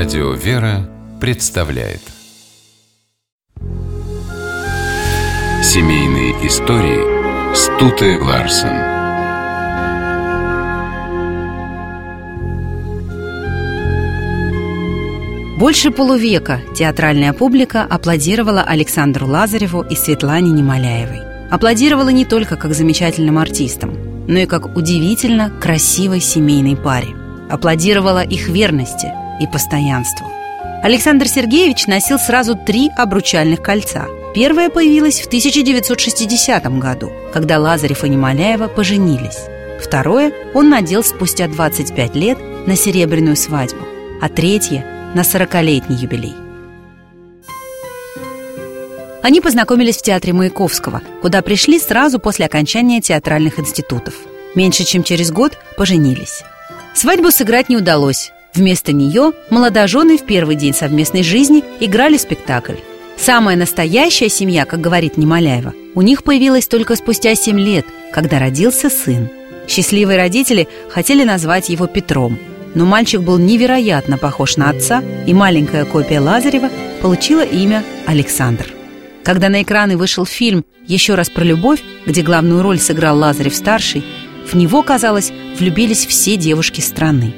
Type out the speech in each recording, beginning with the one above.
Радио «Вера» представляет Семейные истории Стуты Ларсен Больше полувека театральная публика аплодировала Александру Лазареву и Светлане Немоляевой. Аплодировала не только как замечательным артистам, но и как удивительно красивой семейной паре. Аплодировала их верности и постоянству. Александр Сергеевич носил сразу три обручальных кольца. Первое появилось в 1960 году, когда Лазарев и Немоляева поженились. Второе он надел спустя 25 лет на серебряную свадьбу, а третье – на 40-летний юбилей. Они познакомились в театре Маяковского, куда пришли сразу после окончания театральных институтов. Меньше чем через год поженились. Свадьбу сыграть не удалось. Вместо нее молодожены в первый день совместной жизни играли спектакль. Самая настоящая семья, как говорит Немоляева, у них появилась только спустя 7 лет, когда родился сын. Счастливые родители хотели назвать его Петром – но мальчик был невероятно похож на отца, и маленькая копия Лазарева получила имя Александр. Когда на экраны вышел фильм «Еще раз про любовь», где главную роль сыграл Лазарев-старший, в него, казалось, влюбились все девушки страны.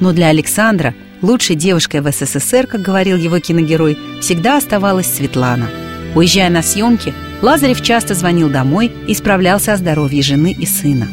Но для Александра лучшей девушкой в СССР, как говорил его киногерой, всегда оставалась Светлана. Уезжая на съемки, Лазарев часто звонил домой и справлялся о здоровье жены и сына.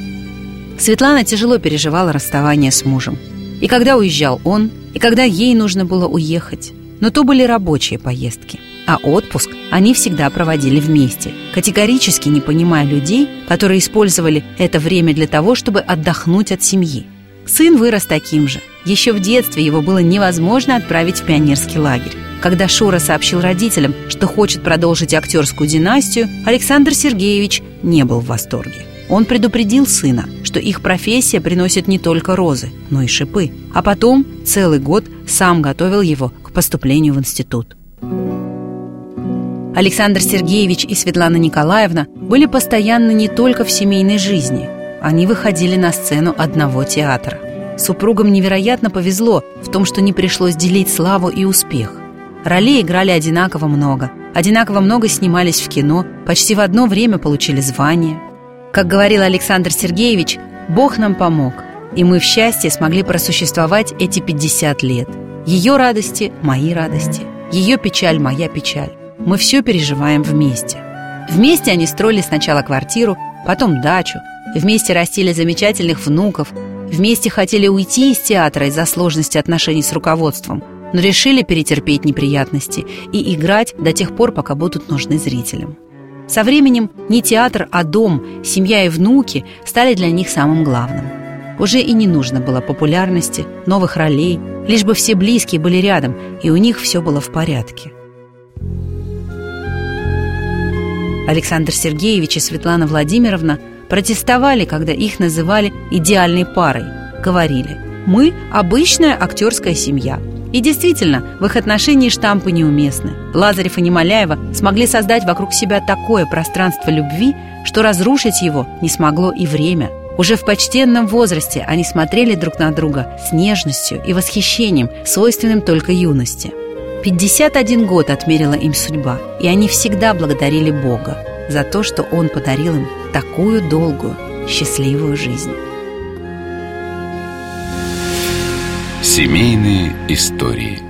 Светлана тяжело переживала расставание с мужем – и когда уезжал он, и когда ей нужно было уехать. Но то были рабочие поездки. А отпуск они всегда проводили вместе, категорически не понимая людей, которые использовали это время для того, чтобы отдохнуть от семьи. Сын вырос таким же. Еще в детстве его было невозможно отправить в пионерский лагерь. Когда Шура сообщил родителям, что хочет продолжить актерскую династию, Александр Сергеевич не был в восторге. Он предупредил сына, что их профессия приносит не только розы, но и шипы. А потом целый год сам готовил его к поступлению в институт. Александр Сергеевич и Светлана Николаевна были постоянно не только в семейной жизни. Они выходили на сцену одного театра. Супругам невероятно повезло в том, что не пришлось делить славу и успех. Ролей играли одинаково много, одинаково много снимались в кино, почти в одно время получили звания – как говорил Александр Сергеевич, Бог нам помог, и мы в счастье смогли просуществовать эти 50 лет. Ее радости – мои радости, ее печаль – моя печаль. Мы все переживаем вместе. Вместе они строили сначала квартиру, потом дачу, вместе растили замечательных внуков, вместе хотели уйти из театра из-за сложности отношений с руководством, но решили перетерпеть неприятности и играть до тех пор, пока будут нужны зрителям. Со временем не театр, а дом, семья и внуки стали для них самым главным. Уже и не нужно было популярности, новых ролей, лишь бы все близкие были рядом, и у них все было в порядке. Александр Сергеевич и Светлана Владимировна протестовали, когда их называли идеальной парой. Говорили, мы обычная актерская семья – и действительно, в их отношении штампы неуместны. Лазарев и Немоляева смогли создать вокруг себя такое пространство любви, что разрушить его не смогло и время. Уже в почтенном возрасте они смотрели друг на друга с нежностью и восхищением, свойственным только юности. 51 год отмерила им судьба, и они всегда благодарили Бога за то, что Он подарил им такую долгую, счастливую жизнь. Семейные истории –